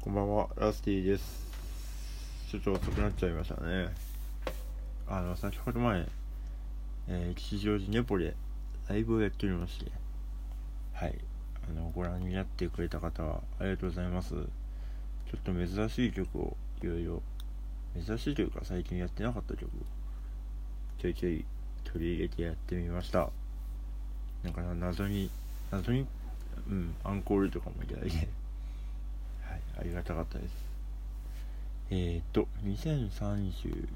こんばんは、ラスティです。ちょっと遅くなっちゃいましたね。あの、先ほど前、えー、吉祥寺ネポでライブをやっておりまして、はい、あの、ご覧になってくれた方はありがとうございます。ちょっと珍しい曲をいろいろ、珍しいというか最近やってなかった曲をちょいちょい取り入れてやってみました。なんか謎に、謎に、うん、アンコールとかもいただいて、ありがたかったです。えー、っと、2035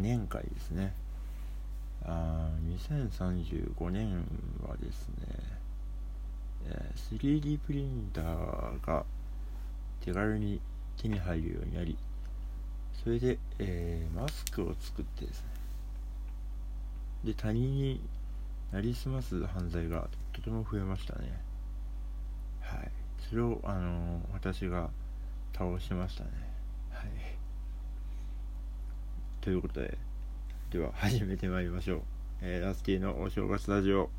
年会ですね。あ2035年はですね、3D プリンターが手軽に手に入るようになり、それで、えーマスクを作ってですね、で、他人になりすます犯罪がとても増えましたね。それを、あの私が倒しましたね。はい。ということで、では始めてまいりましょう。えーラスティのお正月ラジオ。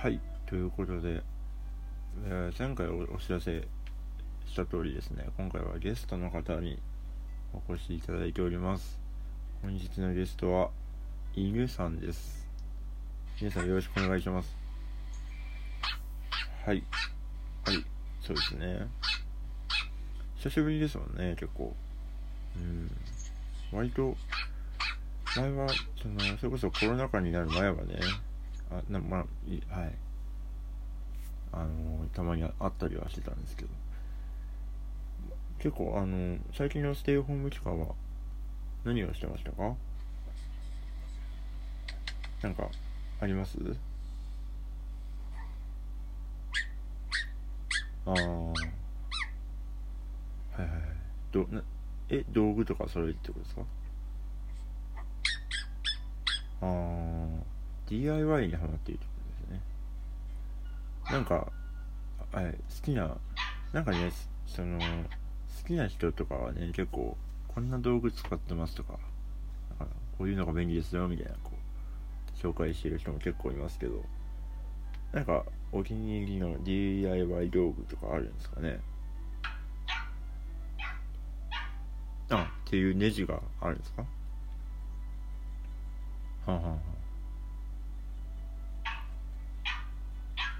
はい、ということで、え前回お知らせした通りですね、今回はゲストの方にお越しいただいております。本日のゲストは、犬さんです。皆さんよろしくお願いします。はい。はい、そうですね。久しぶりですもんね、結構。うん。割と、前は、その、それこそコロナ禍になる前はね、あ、な、まあ、はい。あのたまにあったりはしてたんですけど。結構あの最近のステイホーム期間は何をしてましたか？なんかあります？ああはいはいはい。どなえ道具とか揃えるってことですか？ああ DIY にハマっていると。なんか、はい、好きな、なんかね、その、好きな人とかはね、結構、こんな道具使ってますとか、なんかこういうのが便利ですよ、みたいな、こう、紹介してる人も結構いますけど、なんか、お気に入りの DIY 道具とかあるんですかね？あ、っていうネジがあるんですか？はあ、はあはあ、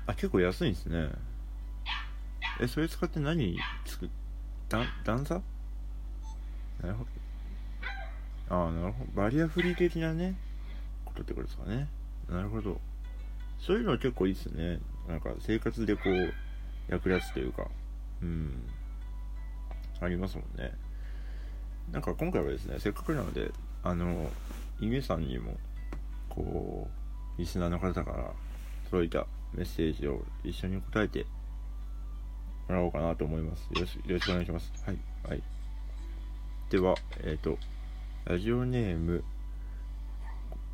あ、結構安いんですね。え、それ使って何作っ、だ段差なるほど。ああ、なるほど。バリアフリー的なね、ことってことですかね。なるほど。そういうのは結構いいですね。なんか生活でこう、役立つというか、うん。ありますもんね。なんか今回はですね、せっかくなので、あの、犬さんにも、こう、リスナーの方から届いたメッセージを一緒に答えてもらおうかなと思います。よろしよろしくお願いします。はい。はい。では、えっ、と、ラジオネーム、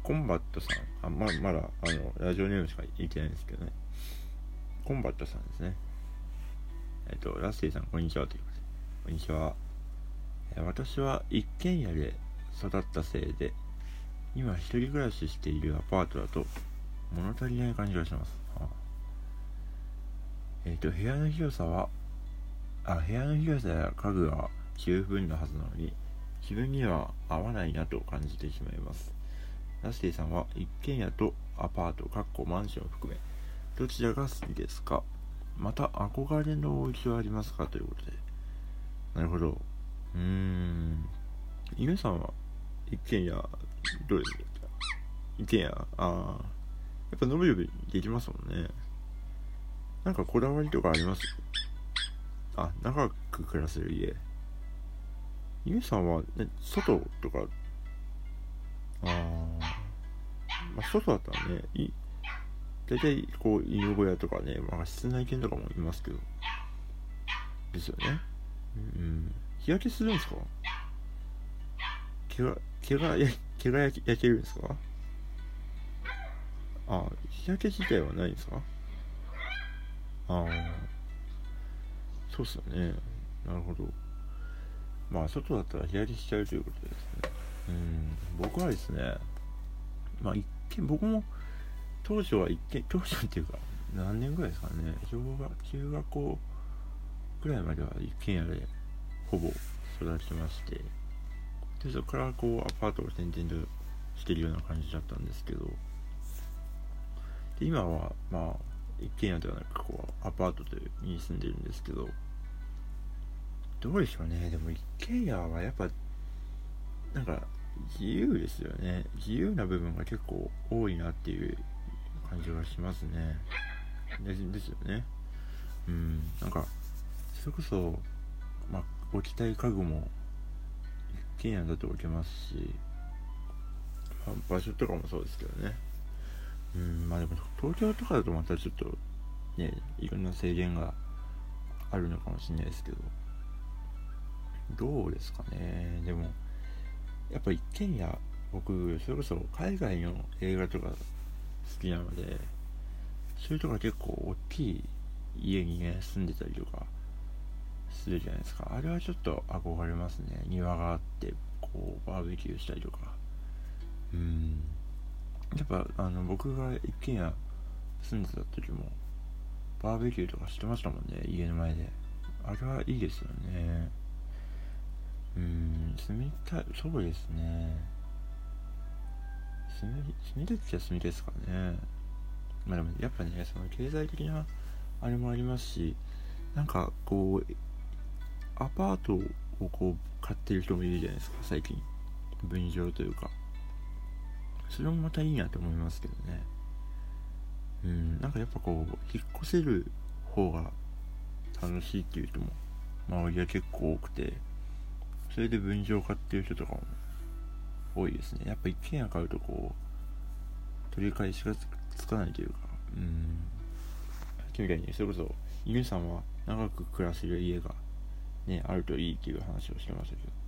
コンバットさん。あ、ままだ、あの、ラジオネームしか言ってないんですけどね。コンバットさんですね。えっ、と、ラッセイさん、こんにちは。ということで。こんにちは。私は一軒家で育ったせいで、今一人暮らししているアパートだと物足りない感じがします。えっ、と、部屋の広さは、あ、部屋の広さや家具は十分なはずなのに、自分には合わないなと感じてしまいます。ラスティさんは一軒家とアパート、かっこマンションを含め、どちらが好きですか？また憧れのお家はありますか？ということで。なるほど。うーん。犬さんは一軒家、どうですか？一軒家、ああ。やっぱ伸び伸びできますもんね。なんかこだわりとかあります？あ、長く暮らせる家。ゆうさんは、ね、外とか、あーまあ、外だったらね、い大体こう犬小屋とかね、まあ、室内犬とかもいますけど、ですよね。うん。日焼けするんですか？毛が、毛が、毛が焼け焼けるんですか？あ、日焼け自体はないんですか？ああ、そうっすよね。なるほど。まあ外だったら日焼けしちゃうということですね。うん。僕はですねまあ一見僕も当初は一見当初っていうか何年ぐらいですかね。小学中学校ぐらいまでは一軒家でほぼ育ちまして。でそこからこうアパートを転々としてるような感じだったんですけど。で今はまあ一軒家ではなくこうアパートに住んでるんですけどどうでしょうね。でも一軒家はやっぱなんか自由ですよね。自由な部分が結構多いなっていう感じがしますね。ですですよね。うん。なんかそれこそまあ置きたい家具も一軒家だと置けますし、場所とかもそうですけどね。まあでも東京とかだとまたちょっとねいろんな制限があるのかもしれないですけど。どうですかね。でもやっぱ一軒家僕それこそ海外の映画とか好きなのでそういうとこ結構大きい家にね住んでたりとかするじゃないですか。あれはちょっと憧れますね。庭があってこうバーベキューしたりとか。うん。やっぱあの僕が一軒家住んでた時もバーベキューとかしてましたもんね家の前で。あれはいいですよね。うん住みたいそうですね。住み住みたいっちゃ住みたいですかね。まあでもやっぱねその経済的なあれもありますしなんかこうアパートをこう買ってる人もいるじゃないですか最近。分譲というか。それもまたいいなって思いますけどね。うんなんかやっぱこう引っ越せる方が楽しいっていう人も周りは結構多くてそれで分譲買ってる人とかも多いですね。やっぱ一軒家買うとこう取り返しがつかないというかうん。さっきみたいにそれこそ犬さんは長く暮らせる家がねあるといいっていう話をしてましたけど。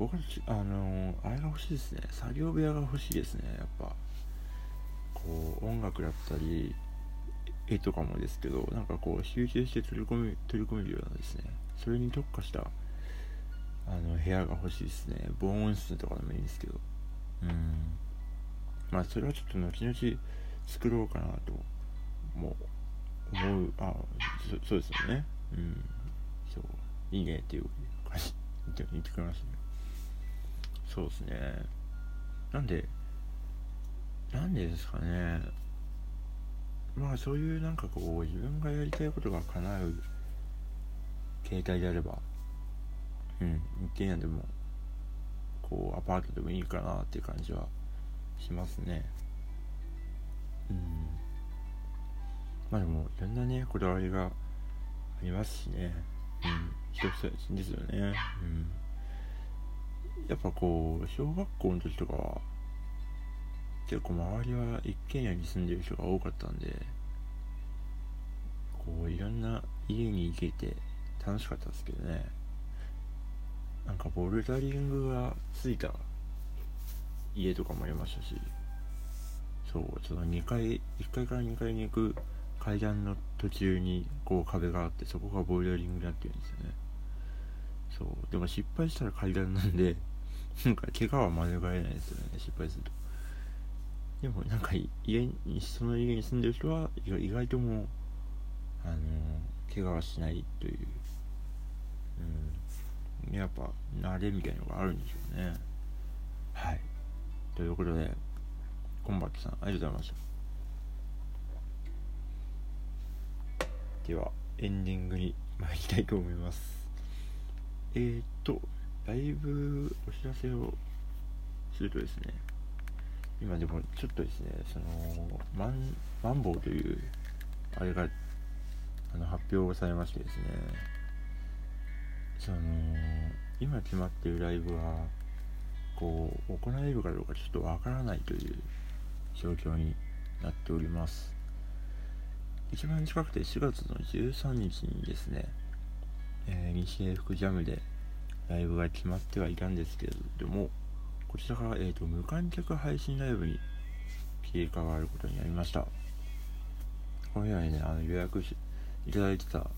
僕はあの、あれが欲しいですね。作業部屋が欲しいですね。やっぱ。こう音楽だったり絵とかもですけどなんかこう集中して取り込み取り込めるようなですね。それに特化したあの部屋が欲しいですね。防音室とかでもいいんですけど。うん。まあそれはちょっと後々作ろうかなともう思う。あそそうですよね。うん。そう。いいねっていう感じ言ってくれましたね。そうですね。なんでなんでですかね。まあそういうなんかこう自分がやりたいことが叶う携帯であればうん一軒家でもこうアパートでもいいかなっていう感じはしますね。うん。まあでもいろんなねこだわりがありますしね。うん。一つですよね。うん。やっぱこう小学校の時とかは結構周りは一軒家に住んでる人が多かったんでこういろんな家に行けて楽しかったですけどね。なんかボルダリングがついた家とかもありましたしそうその2階1階から2階に行く階段の途中にこう壁があってそこがボルダリングになってるんですよね。そうでも失敗したら階段なんでなんか怪我は免れないですよね。失敗すると。でもなんか家にその家に住んでる人は意外ともうあの怪我はしないという。うん。やっぱ慣れみたいなのがあるんでしょうね。はい。ということでコンバットさんありがとうございました。ではエンディングに参りたいと思います。えー、っとライブお知らせをするとですね今でもちょっとですねそのマンマンボウというあれがあの発表されましてですねその今決まっているライブはこう行えるかどうかちょっとわからないという状況になっております。一番近くて4月の13日にですね、えー、西英福ジャムでライブが決まってはいたんですけれども、こちらが、えーと、無観客配信ライブに切り替わることになりました。このようにね、あの予約しいただいてたん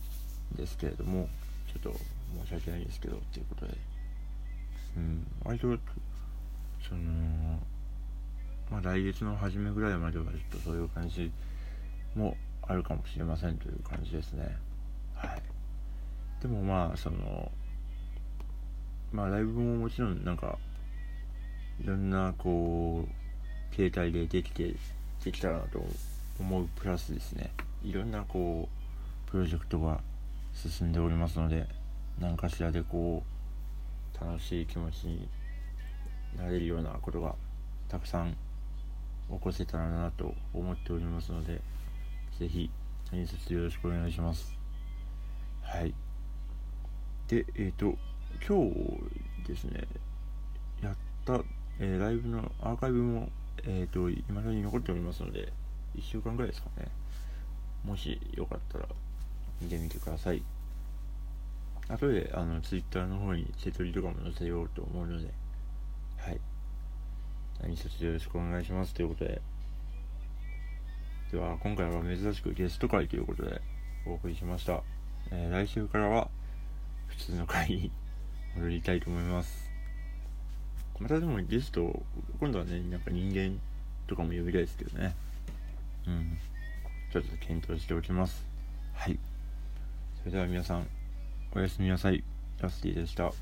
ですけれども、ちょっと申し訳ないですけどっていうことで。うん割とそのまあ来月の初めぐらいまではちょっとそういう感じもあるかもしれませんという感じですね。はい。でもまあそのまあライブももちろんなんかいろんなこう携帯でできてできたらなと思うプラスですね。いろんなこうプロジェクトが進んでおりますので何かしらでこう楽しい気持ちになれるようなことがたくさん起こせたらなと思っておりますので是非何卒よろしくお願いします。はい。でえっ、ー、と今日ですねやった、えー、ライブのアーカイブもえっ、ー、と今だに残っておりますので1週間ぐらいですかね。もしよかったら見てみてください。後であの Twitter の方に瀬戸りとかも載せようと思うのではい。何卒よろしくお願いします。ということで。では今回は珍しくゲスト会ということでお送りしました、えー、来週からは普通の会に戻りたいと思います。またでもゲスト今度はねなんか人間とかも呼びたいですけどね。うん。ちょっと検討しておきます。はい。それでは皆さんおやすみなさい。ラスティでした